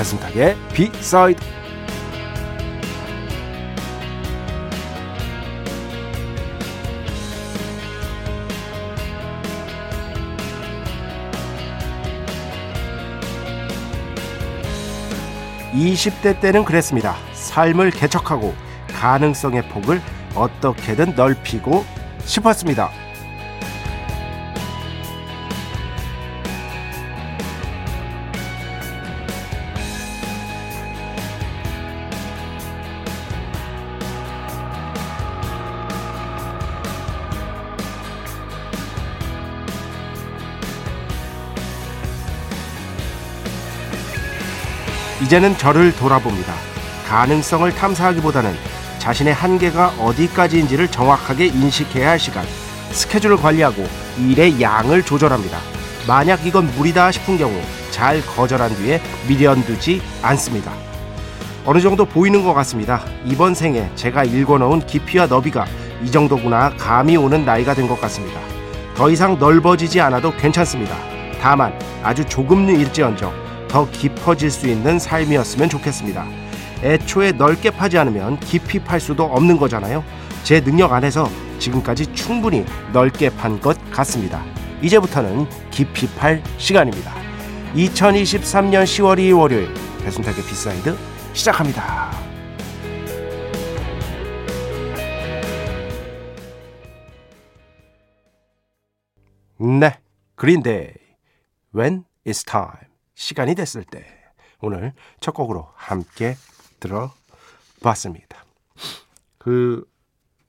배승탁의 비사이드 (20대) 때는 그랬습니다. 삶을 개척하고 가능성의 폭을 어떻게든 넓히고 싶었습니다 이제는 저를 돌아봅니다. 가능성을 탐사하기보다는 자신의 한계가 어디까지인지를 정확하게 인식해야 할 시간. 스케줄을 관리하고 일의 양을 조절합니다. 만약 이건 무리다 싶은 경우 잘 거절한 뒤에 미련두지 않습니다. 어느 정도 보이는 것 같습니다. 이번 생에 제가 읽어놓은 깊이와 너비가 이 정도구나 감이 오는 나이가 된 것 같습니다. 더 이상 넓어지지 않아도 괜찮습니다. 다만 아주 조금 일지언정 더 깊어질 수 있는 삶이었으면 좋겠습니다. 애초에 넓게 파지 않으면 깊이 팔 수도 없는 거잖아요. 제 능력 안에서 지금까지 충분히 넓게 판 것 같습니다. 이제부터는 깊이 팔 시간입니다. 2023년 10월 2일 월요일 배순탁의 B side 시작합니다. 네, 그린데이 When it's time 시간이 됐을 때 오늘 첫 곡으로 함께 들어봤습니다. 그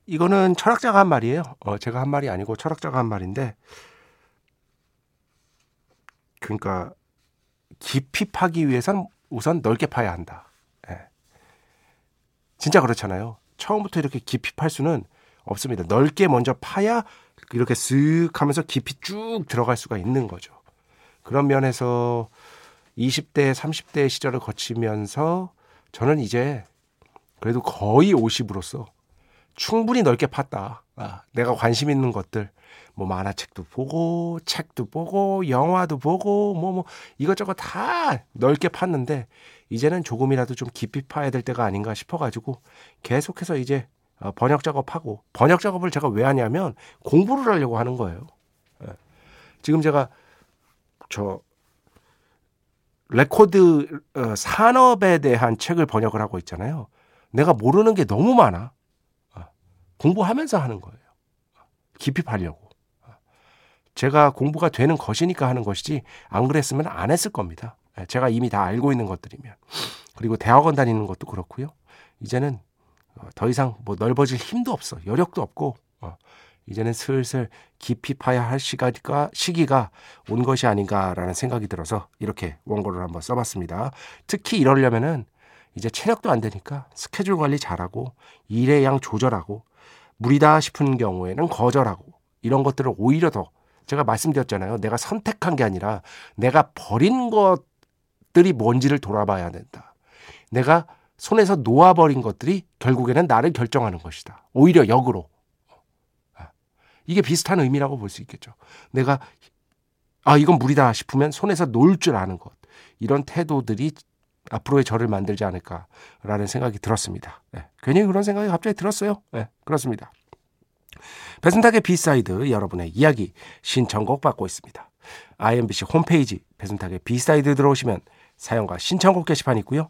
이거는 철학자가 한 말이에요. 어, 제가 한 말이 아니고 철학자가 한 말인데 그러니까 깊이 파기 위해선 우선 넓게 파야 한다. 예. 진짜 그렇잖아요. 처음부터 이렇게 깊이 팔 수는 없습니다. 넓게 먼저 파야 이렇게 쓱 하면서 깊이 쭉 들어갈 수가 있는 거죠. 그런 면에서 20대, 30대 시절을 거치면서 저는 이제 그래도 거의 50으로서 충분히 넓게 팠다. 아, 내가 관심 있는 것들, 뭐 만화책도 보고, 책도 보고, 영화도 보고, 뭐, 뭐, 이것저것 다 넓게 팠는데, 이제는 조금이라도 좀 깊이 파야 될 때가 아닌가 싶어가지고, 계속해서 이제 어, 번역 작업하고, 번역 작업을 제가 왜 하냐면, 공부를 하려고 하는 거예요. 예. 지금 제가, 저, 레코드 어, 산업에 대한 책을 번역을 하고 있잖아요. 내가 모르는 게 너무 많아. 어, 공부하면서 하는 거예요. 깊이 파려고. 어, 제가 공부가 되는 것이니까 하는 것이지 안 그랬으면 안 했을 겁니다. 예, 제가 이미 다 알고 있는 것들이면. 그리고 대학원 다니는 것도 그렇고요. 이제는 더 이상 뭐 넓어질 힘도 없어. 여력도 없고 이제는 슬슬 깊이 파야 할 시기가, 시기가 온 것이 아닌가라는 생각이 들어서 이렇게 원고를 한번 써봤습니다. 특히 이러려면은 이제 체력도 안 되니까 스케줄 관리 잘하고 일의 양 조절하고 무리다 싶은 경우에는 거절하고 이런 것들을 오히려 더 제가 말씀드렸잖아요. 내가 선택한 게 아니라 내가 버린 것들이 뭔지를 돌아봐야 된다. 내가 손에서 놓아버린 것들이 결국에는 나를 결정하는 것이다. 오히려 역으로. 이게 비슷한 의미라고 볼 수 있겠죠. 내가 아 이건 무리다 싶으면 손에서 놓을 줄 아는 것 이런 태도들이 앞으로의 저를 만들지 않을까라는 생각이 들었습니다. 네, 괜히 그런 생각이 갑자기 들었어요. 네, 그렇습니다. 배순탁의 B side 여러분의 이야기 신청곡 받고 있습니다. IMBC 홈페이지 배순탁의 B side 들어오시면 사연과 신청곡 게시판 있고요.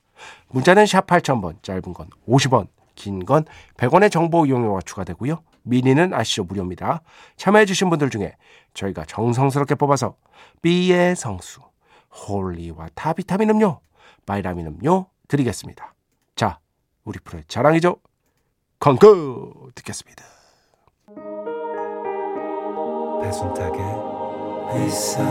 문자는 샵 8000번, 짧은 건 50원, 긴 건 100원의 정보 이용료가 추가되고요. 미니는 아시죠? 무료입니다. 참여해주신 분들 중에 저희가 정성스럽게 뽑아서 B의 성수, Holy Water 비타민 음료, 비타민 음료 드리겠습니다. 자, 우리 프로의 자랑이죠. 광고 듣겠습니다. 배순탁의 회사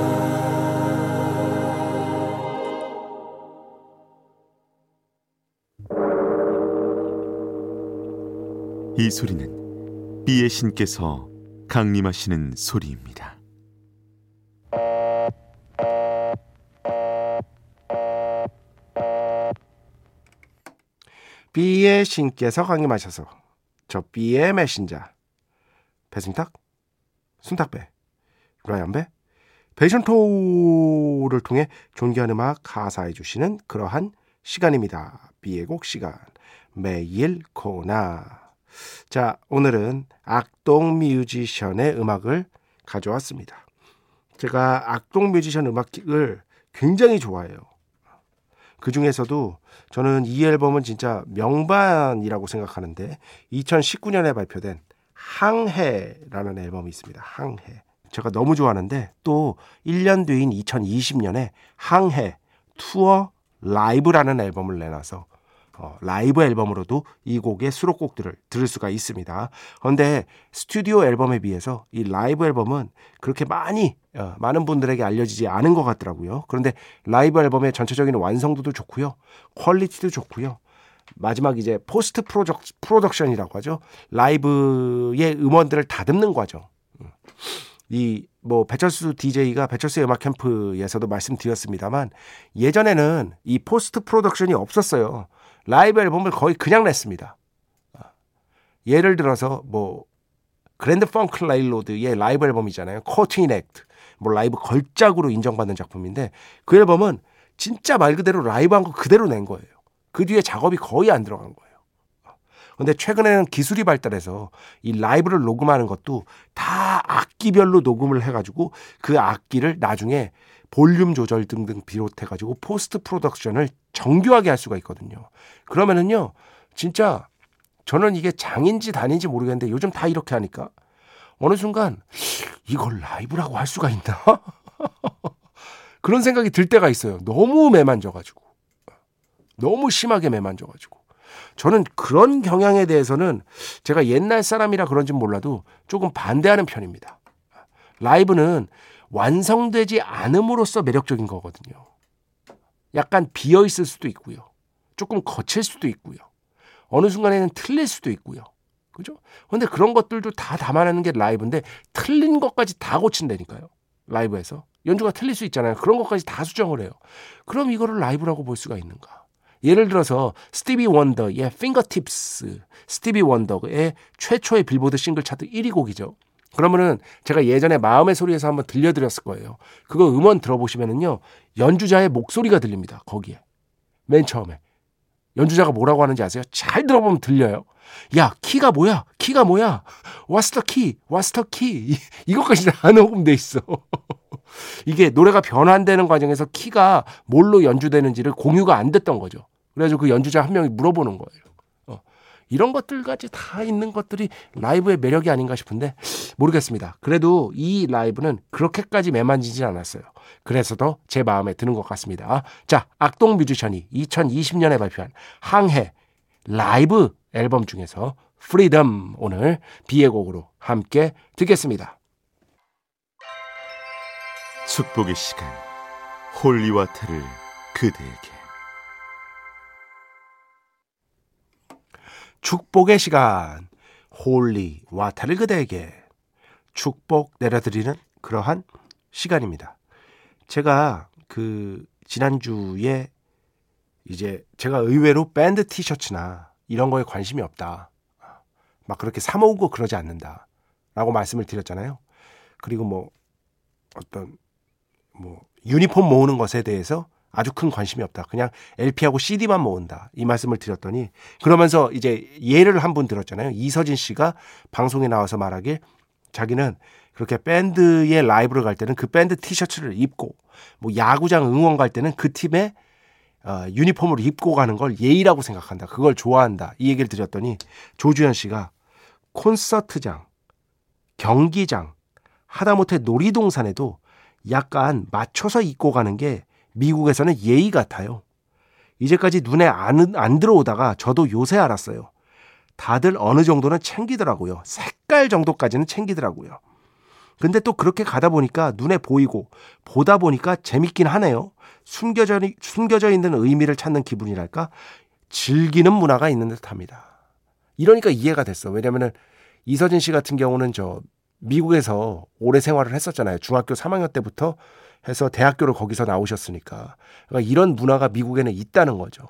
이 소리는 비의 신께서 강림하시는 소리입니다. B의 신께서 강림하셔서 저 B의 메신저 배순탁, 순탁배, 라이언배, 베이션토를 통해 존귀한 음악 가사해 주시는 그러한 시간입니다. B의 곡 시간 매일 코나 자 오늘은 악동 뮤지션의 음악을 가져왔습니다. 제가 악동 뮤지션 음악을 굉장히 좋아해요. 그 중에서도 저는 이 앨범은 진짜 명반이라고 생각하는데 2019년에 발표된 항해라는 앨범이 있습니다. 항해. 제가 너무 좋아하는데 또 1년 뒤인 2020년에 항해 투어 라이브라는 앨범을 내놔서 어, 라이브 앨범으로도 이 곡의 수록곡들을 들을 수가 있습니다. 그런데 스튜디오 앨범에 비해서 이 라이브 앨범은 그렇게 많이 어, 많은 분들에게 알려지지 않은 것 같더라고요. 그런데 라이브 앨범의 전체적인 완성도도 좋고요, quality도 좋고요. 마지막 이제 post produc, production이라고 하죠. 라이브의 음원들을 다듬는 과정. 이 뭐 배철수 DJ가 배철수의 음악 캠프에서도 말씀드렸습니다만 예전에는 이 post production이 없었어요. 라이브 앨범을 거의 그냥 냈습니다. 예를 들어서 뭐 그랜드 펑크 레일로드의 라이브 앨범이잖아요. Caught in the Act. 뭐 라이브 걸작으로 인정받는 작품인데 그 앨범은 진짜 말 그대로 라이브 한 거 그대로 낸 거예요. 그 뒤에 작업이 거의 안 들어간 거예요. 근데 최근에는 기술이 발달해서 이 라이브를 녹음하는 것도 다 악기별로 녹음을 해가지고 그 악기를 나중에 볼륨 조절 등등 비롯해 가지고 post production을 정교하게 할 수가 있거든요. 그러면은요, 진짜 저는 이게 장인지 단인지 모르겠는데 요즘 다 이렇게 하니까 어느 순간 이걸 라이브라고 할 수가 있나? 그런 생각이 들 때가 있어요. 너무 매만져가지고. 너무 심하게 매만져가지고. 저는 그런 경향에 대해서는 제가 옛날 사람이라 그런지 몰라도 조금 반대하는 편입니다. 라이브는 완성되지 않음으로써 매력적인 거거든요. 약간 비어 있을 수도 있고요. 조금 거칠 수도 있고요. 어느 순간에는 틀릴 수도 있고요. 그죠? 근데 그런 것들도 다 담아내는 게 라이브인데 틀린 것까지 다 고친다니까요. 라이브에서. 연주가 틀릴 수 있잖아요. 그런 것까지 다 수정을 해요. 그럼 이거를 라이브라고 볼 수가 있는가? 예를 들어서 스티비 원더의 Fingertips, 스티비 원더의 최초의 빌보드 싱글 차트 1위 곡이죠. 그러면은 제가 예전에 마음의 소리에서 한번 들려드렸을 거예요. 그거 음원 들어보시면은요, 연주자의 목소리가 들립니다. 거기에. 맨 처음에. 연주자가 뭐라고 하는지 아세요? 잘 들어보면 들려요. 야, 키가 뭐야? 키가 뭐야? What's the key? What's the key? 이것까지 다 녹음돼 있어. 이게 노래가 변환되는 과정에서 키가 뭘로 연주되는지를 공유가 안 됐던 거죠. 그래가지고 그 연주자 한 명이 물어보는 거예요. 어. 이런 것들까지 다 있는 것들이 라이브의 매력이 아닌가 싶은데 모르겠습니다. 그래도 이 라이브는 그렇게까지 매만지지 않았어요. 그래서 더 제 마음에 드는 것 같습니다. 자, 악동 뮤지션이 2020년에 발표한 항해 라이브 앨범 중에서 Freedom 오늘 B의 곡으로 함께 듣겠습니다. 축복의 시간 holy water를 그대에게 축복의 시간 holy water를 그대에게 축복 내려드리는 그러한 시간입니다. 제가 그 지난주에 이제 제가 의외로 밴드 티셔츠나 이런 거에 관심이 없다. 막 그렇게 사 모으고 그러지 않는다. 라고 말씀을 드렸잖아요. 그리고 뭐 어떤 뭐 유니폼 모으는 것에 대해서 아주 큰 관심이 없다. 그냥 LP하고 CD만 모은다. 이 말씀을 드렸더니 그러면서 이제 예를 한 분 들었잖아요. 이서진 씨가 방송에 나와서 말하길 자기는 그렇게 밴드의 라이브를 갈 때는 그 밴드 티셔츠를 입고 뭐 야구장 응원 갈 때는 그 팀의 어, 유니폼을 입고 가는 걸 예의라고 생각한다. 그걸 좋아한다. 이 얘기를 드렸더니 조주현 씨가 콘서트장, 경기장, 하다못해 놀이동산에도 약간 맞춰서 입고 가는 게 미국에서는 예의 같아요. 이제까지 눈에 안, 안 들어오다가 저도 요새 알았어요. 다들 어느 정도는 챙기더라고요. 색깔 정도까지는 챙기더라고요. 근데 또 그렇게 가다 보니까 눈에 보이고 보다 보니까 재밌긴 하네요. 숨겨져, 숨겨져 있는 의미를 찾는 기분이랄까? 즐기는 문화가 있는 듯 합니다. 이러니까 이해가 됐어. 왜냐면은 이서진 씨 같은 경우는 저 미국에서 오래 생활을 했었잖아요. 중학교 3학년 때부터 해서 대학교를 거기서 나오셨으니까. 그러니까 이런 문화가 미국에는 있다는 거죠.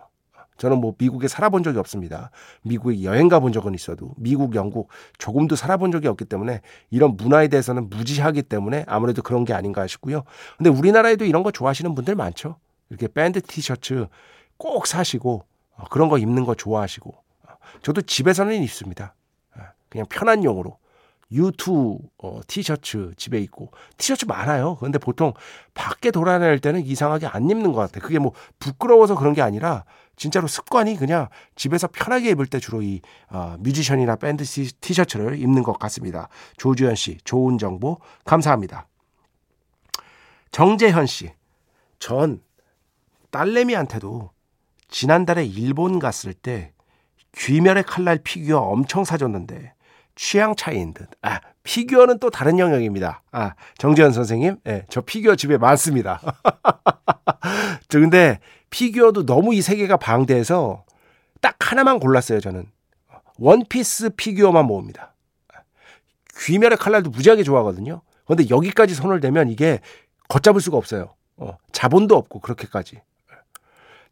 저는 뭐 미국에 살아본 적이 없습니다. 미국에 여행 가본 적은 있어도 미국, 영국 조금도 살아본 적이 없기 때문에 이런 문화에 대해서는 무지하기 때문에 아무래도 그런 게 아닌가 싶고요. 근데 우리나라에도 이런 거 좋아하시는 분들 많죠. 이렇게 밴드 티셔츠 꼭 사시고 어, 그런 거 입는 거 좋아하시고 저도 집에서는 입습니다. 아, 그냥 편한 용으로. 유투 어, 티셔츠 집에 있고 티셔츠 많아요. 그런데 보통 밖에 돌아다닐 때는 이상하게 안 입는 것 같아요. 그게 뭐 부끄러워서 그런 게 아니라 진짜로 습관이 그냥 집에서 편하게 입을 때 주로 이 어, 뮤지션이나 밴드 티셔츠를 입는 것 같습니다. 조주현 씨, 좋은 정보 감사합니다. 정재현 씨, 전 딸내미한테도 지난달에 일본 갔을 때 귀멸의 칼날 피규어 엄청 사줬는데 취향 차이인 듯. 아, 피규어는 또 다른 영역입니다. 아, 정재현 선생님, 예, 네, 저 피규어 집에 많습니다. 근데 피규어도 너무 이 세계가 방대해서 딱 하나만 골랐어요, 저는. 원피스 피규어만 모읍니다. 귀멸의 칼날도 무지하게 좋아하거든요. 근데 여기까지 손을 대면 이게 걷잡을 수가 없어요. 어, 자본도 없고, 그렇게까지.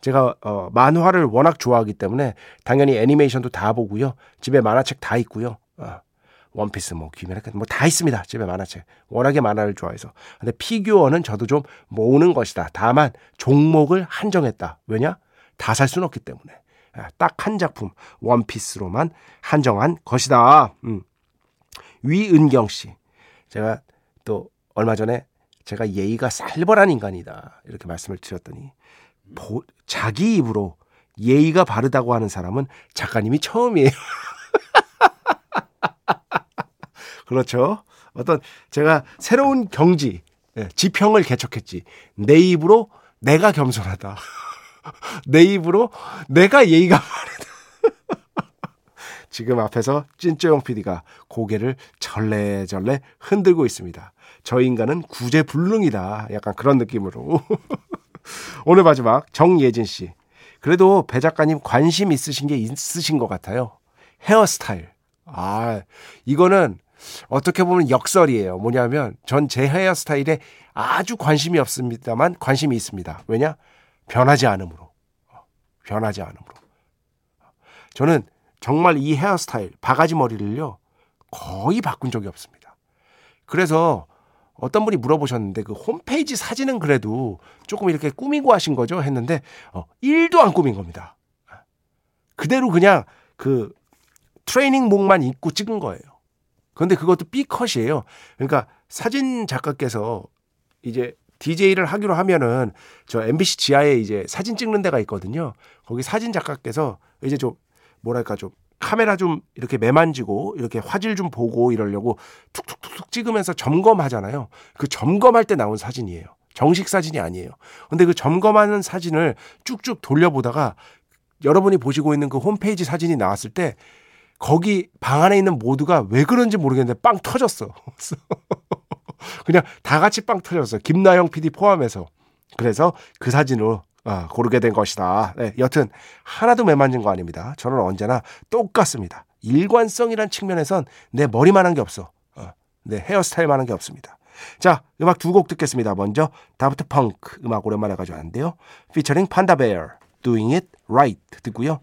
제가 어, 만화를 워낙 좋아하기 때문에 당연히 애니메이션도 다 보고요. 집에 만화책 다 있고요. 어, 원피스 뭐 귀멸의 뭐다 있습니다. 집에 만화책. 워낙에 만화를 좋아해서. 근데 피규어는 저도 좀 모으는 것이다. 다만 종목을 한정했다. 왜냐? 다 살 수는 없기 때문에. 아, 딱한 작품 원피스로만 한정한 것이다. 음. 위은경 씨. 제가 또 얼마 전에 제가 예의가 살벌한 인간이다. 이렇게 말씀을 드렸더니 보, 자기 입으로 예의가 바르다고 하는 사람은 작가님이 처음이에요. 그렇죠. 어떤 제가 새로운 경지, 예, 지평을 개척했지. 내 입으로 내가 겸손하다. 내 입으로 내가 예의가 바르다. 지금 앞에서 찐조용 PD가 고개를 절레절레 흔들고 있습니다. 저 인간은 구제불능이다. 약간 그런 느낌으로. 오늘 마지막 정예진 씨. 그래도 배 작가님 관심 있으신 게 있으신 것 같아요. 헤어스타일. 아, 이거는 어떻게 보면 역설이에요. 뭐냐면 전 제 헤어스타일에 아주 관심이 없습니다만 관심이 있습니다. 왜냐? 변하지 않으므로. 변하지 않으므로. 저는 정말 이 헤어스타일, 바가지 머리를요, 거의 바꾼 적이 없습니다. 그래서 어떤 분이 물어보셨는데 그 홈페이지 사진은 그래도 조금 이렇게 꾸미고 하신 거죠? 했는데 어, 1도 안 꾸민 겁니다. 그대로 그냥 그 트레이닝복만 입고 찍은 거예요. 그런데 그것도 B컷이에요. 그러니까 사진 작가께서 이제 DJ를 하기로 하면은 저 MBC 지하에 이제 사진 찍는 데가 있거든요. 거기 사진 작가께서 이제 좀 뭐랄까 좀 카메라 좀 이렇게 매만지고 이렇게 화질 좀 보고 이러려고 툭툭툭툭 찍으면서 점검하잖아요. 그 점검할 때 나온 사진이에요. 정식 사진이 아니에요. 근데 그 점검하는 사진을 쭉쭉 돌려보다가 여러분이 보시고 있는 그 홈페이지 사진이 나왔을 때 거기 방 안에 있는 모두가 왜 그런지 모르겠는데 빵 터졌어. 그냥 다 같이 빵 터졌어. 김나영 PD 포함해서. 그래서 그 사진으로 아, 고르게 된 것이다. 네, 여튼 하나도 매만진 거 아닙니다. 저는 언제나 똑같습니다. 일관성이란 측면에선 내 머리만 한 게 없어. 어, 내 헤어스타일만 한 게 없습니다. 자, 음악 두 곡 듣겠습니다. 먼저 다프트 펑크 음악 오랜만에 가져왔는데요. 피처링 판다베어 Doing It Right 듣고요.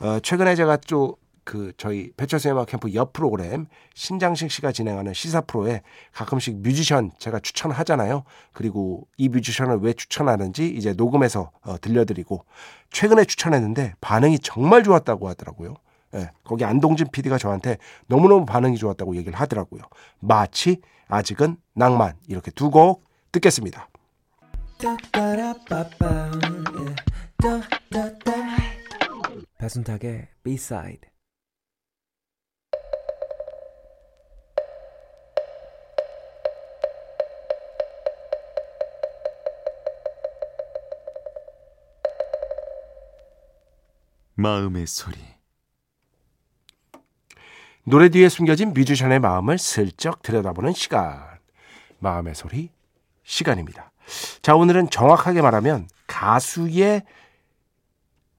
어, 최근에 제가 좀 그 저희 배철수의 음악 캠프 옆 프로그램 신장식 씨가 진행하는 시사 프로에 가끔씩 뮤지션 제가 추천하잖아요. 그리고 이 뮤지션을 왜 추천하는지 이제 녹음해서 어, 들려드리고 최근에 추천했는데 반응이 정말 좋았다고 하더라고요. 예, 거기 안동진 PD가 저한테 너무너무 반응이 좋았다고 얘기를 하더라고요. 마치 아직은 낭만 이렇게 두 곡 듣겠습니다. 배순탁의 B-side 마음의 소리. 노래 뒤에 숨겨진 뮤지션의 마음을 슬쩍 들여다보는 시간. 마음의 소리 시간입니다. 자, 오늘은 정확하게 말하면 가수의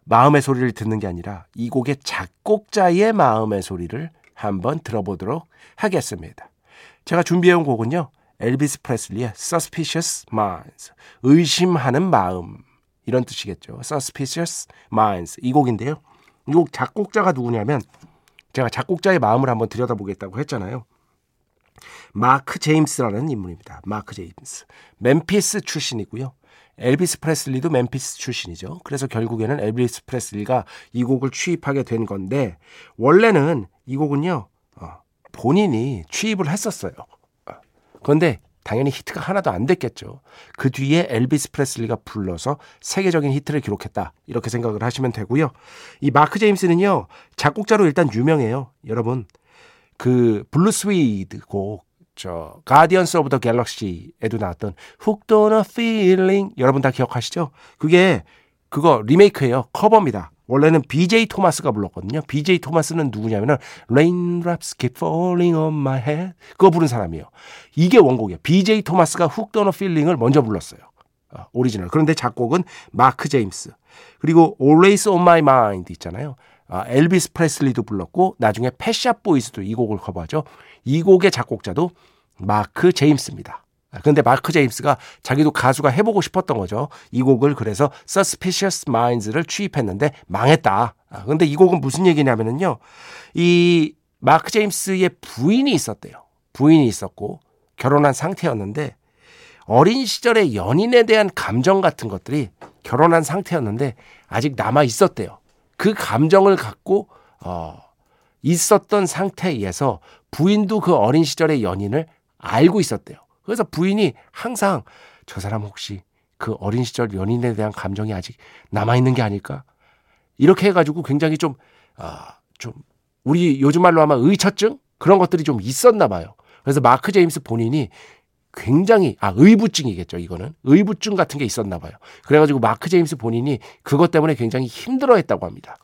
마음의 소리를 듣는 게 아니라 이 곡의 작곡자의 마음의 소리를 한번 들어보도록 하겠습니다. 제가 준비해온 곡은요. 엘비스 프레슬리의 Suspicious Minds, 의심하는 마음 이런 뜻이겠죠. Suspicious Minds 이 곡인데요. 이 곡 작곡자가 누구냐면 제가 작곡자의 마음을 한번 들여다보겠다고 했잖아요. 마크 제임스라는 인물입니다. 마크 제임스. 멤피스 출신이고요. 엘비스 프레슬리도 멤피스 출신이죠. 그래서 결국에는 엘비스 프레슬리가 이 곡을 취입하게 된 건데 원래는 이 곡은요 어, 본인이 취입을 했었어요. 어, 그런데 당연히 히트가 하나도 안 됐겠죠. 그 뒤에 엘비스 프레슬리가 불러서 세계적인 히트를 기록했다. 이렇게 생각을 하시면 되고요. 이 마크 제임스는요 작곡자로 일단 유명해요. 여러분 그 블루 스위드 곡, 저 Guardians of the Galaxy에도 나왔던 a Feeling 여러분 다 기억하시죠? 그게 그거 리메이크예요. 커버입니다. 원래는 BJ 토마스가 불렀거든요. BJ 토마스는 누구냐면은 Raindrops keep falling on my head 그거 부른 사람이에요. 이게 원곡이에요. BJ 토마스가 on a Feeling을 먼저 불렀어요. 어, 오리지널. 그런데 작곡은 마크 제임스. 그리고 Always on my mind 있잖아요. 아, 엘비스 프레슬리도 불렀고 나중에 펫 샵 보이스도 이 곡을 커버하죠. 이 곡의 작곡자도 마크 제임스입니다. 근데 마크 제임스가 자기도 가수가 해보고 싶었던 거죠. 이 곡을 그래서 Suspicious Minds를 취입했는데 망했다. 근데 이 곡은 무슨 얘기냐면은요. 이 마크 제임스의 부인이 있었대요. 부인이 있었고 결혼한 상태였는데 어린 시절의 연인에 대한 감정 같은 것들이 결혼한 상태였는데 아직 남아 있었대요. 그 감정을 갖고 어, 있었던 상태에서 부인도 그 어린 시절의 연인을 알고 있었대요. 그래서 부인이 항상 저 사람 혹시 그 어린 시절 연인에 대한 감정이 아직 남아 있는 게 아닐까? 이렇게 해가지고 굉장히 좀, 아, 좀, 우리 요즘 말로 하면 의처증? 그런 것들이 좀 있었나 봐요. 그래서 마크 제임스 본인이 굉장히 아 의부증이겠죠 이거는 의부증 같은 게 있었나 봐요. 그래가지고 마크 제임스 본인이 그것 때문에 굉장히 힘들어했다고 합니다.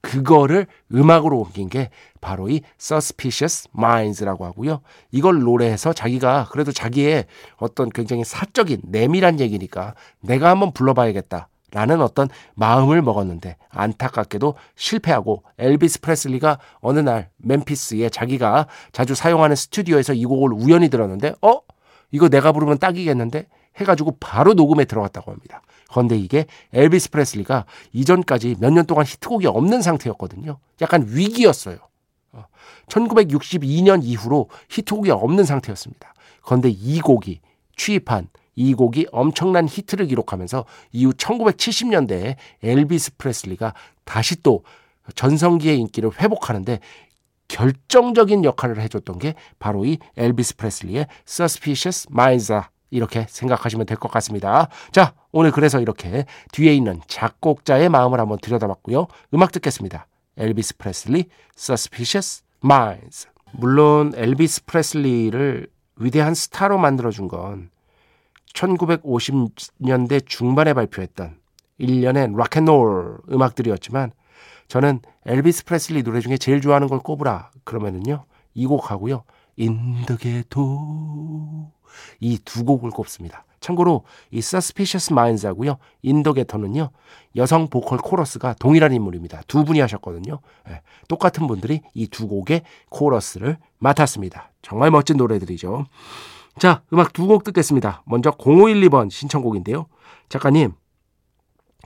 그거를 음악으로 옮긴 게 바로 이 Suspicious Minds라고 하고요. 이걸 노래해서 자기가 그래도 자기의 어떤 굉장히 사적인 내밀한 얘기니까 내가 한번 불러봐야겠다. 라는 어떤 마음을 먹었는데 안타깝게도 실패하고 엘비스 프레슬리가 어느 날 멤피스에 자기가 자주 사용하는 스튜디오에서 이 곡을 우연히 들었는데 어? 이거 내가 부르면 딱이겠는데 해가지고 바로 녹음에 들어갔다고 합니다. 그런데 이게 엘비스 프레슬리가 이전까지 몇 년 동안 히트곡이 없는 상태였거든요. 약간 위기였어요. 1962년 어, 이후로 히트곡이 없는 상태였습니다. 그런데 이 곡이 취입한 이 곡이 엄청난 히트를 기록하면서 이후 1970년대에 엘비스 프레슬리가 다시 또 전성기의 인기를 회복하는데 결정적인 역할을 해줬던 게 바로 이 엘비스 프레슬리의 Suspicious Minds다. 이렇게 생각하시면 될 것 같습니다. 자, 오늘 그래서 이렇게 뒤에 있는 작곡자의 마음을 한번 들여다봤고요. 음악 듣겠습니다. 엘비스 프레슬리, Suspicious Minds. 물론 엘비스 프레슬리를 위대한 스타로 만들어준 건 1950년대 중반에 발표했던 일련의 락앤롤 음악들이었지만 저는 엘비스 프레슬리 노래 중에 제일 좋아하는 걸 꼽으라 그러면은요 이 곡하고요 In the Ghetto 이 두 곡을 꼽습니다. 참고로 이 Suspicious Minds하고요 In the Ghetto는요 여성 보컬 코러스가 동일한 인물입니다. 두 분이 하셨거든요. 네, 똑같은 분들이 이 두 곡의 코러스를 맡았습니다. 정말 멋진 노래들이죠. 자, 음악 두 곡 듣겠습니다. 먼저 0512번 신청곡인데요. 작가님,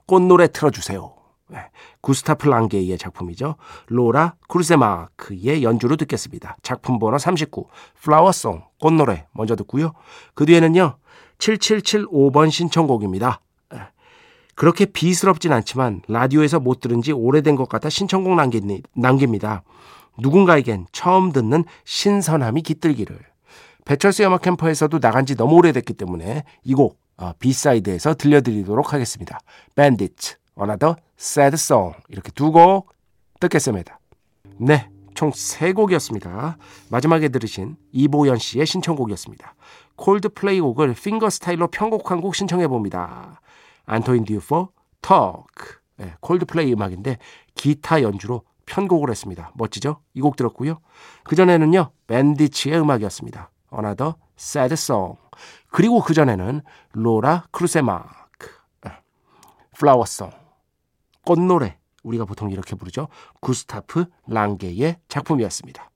꽃노래 틀어주세요. 네, 구스타프 랑게의 작품이죠. 로라 크루세마크의 연주로 듣겠습니다. 작품 번호 39 Flower Song 꽃노래 먼저 듣고요. 그 뒤에는요. 7775번 신청곡입니다. 네, 그렇게 B스럽진 않지만 라디오에서 못 들은 지 오래된 것 같아 신청곡 남기, 남깁니다. 누군가에겐 처음 듣는 신선함이 깃들기를. 배철수 음악 캠프에서도 나간 지 너무 오래됐기 때문에 이곡 어, B side에서 들려드리도록 하겠습니다. Bandits, Another Sad Song 이렇게 두 곡 듣겠습니다. 네, 총 세 곡이었습니다. 마지막에 들으신 이보연 씨의 신청곡이었습니다. 콜드플레이 곡을 finger style로 편곡한 곡 신청해 봅니다. 안토인 듀포 Talk. 네, 콜드플레이 음악인데 기타 연주로 편곡을 했습니다. 멋지죠? 이 곡 들었고요. 그전에는요. Bandits의 음악이었습니다. Another Sad Song. 그리고 그전에는 로라 크루세마크, Flower Song, 꽃노래, 우리가 보통 이렇게 부르죠. 구스타프 랑게의 작품이었습니다.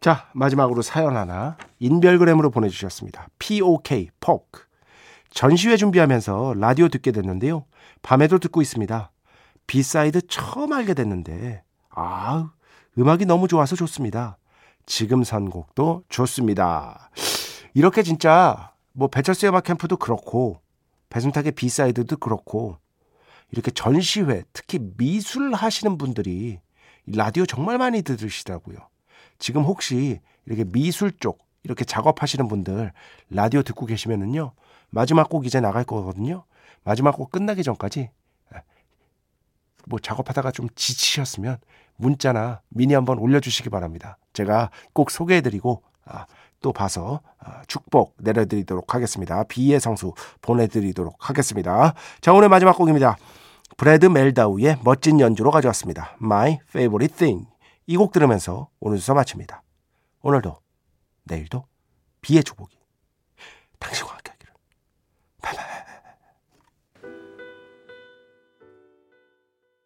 자, 마지막으로 사연 하나 인별그램으로 보내주셨습니다. POK, 포크. 전시회 준비하면서 라디오 듣게 됐는데요. 밤에도 듣고 있습니다. B side 처음 알게 됐는데, 아 음악이 너무 좋아서 좋습니다. 지금 선곡도 좋습니다. 이렇게 진짜 뭐 배철수 음악 캠프도 그렇고 배순탁의 B side도 그렇고 이렇게 전시회 특히 미술 하시는 분들이 라디오 정말 많이 들으시더라고요. 지금 혹시 이렇게 미술 쪽 이렇게 작업하시는 분들 라디오 듣고 계시면은요 마지막 곡 이제 나갈 거거든요. 마지막 곡 끝나기 전까지 뭐 작업하다가 좀 지치셨으면 문자나 미니 한번 올려주시기 바랍니다. 제가 꼭 소개해드리고 아, 또 봐서 아, 축복 내려드리도록 하겠습니다. 비의 성수 보내드리도록 하겠습니다. 자 오늘 마지막 곡입니다. 브래드 멜다우의 멋진 연주로 가져왔습니다. My Favorite Thing 이 곡 들으면서 오늘 수서 마칩니다. 오늘도 내일도 비의 축복이 당신과 함께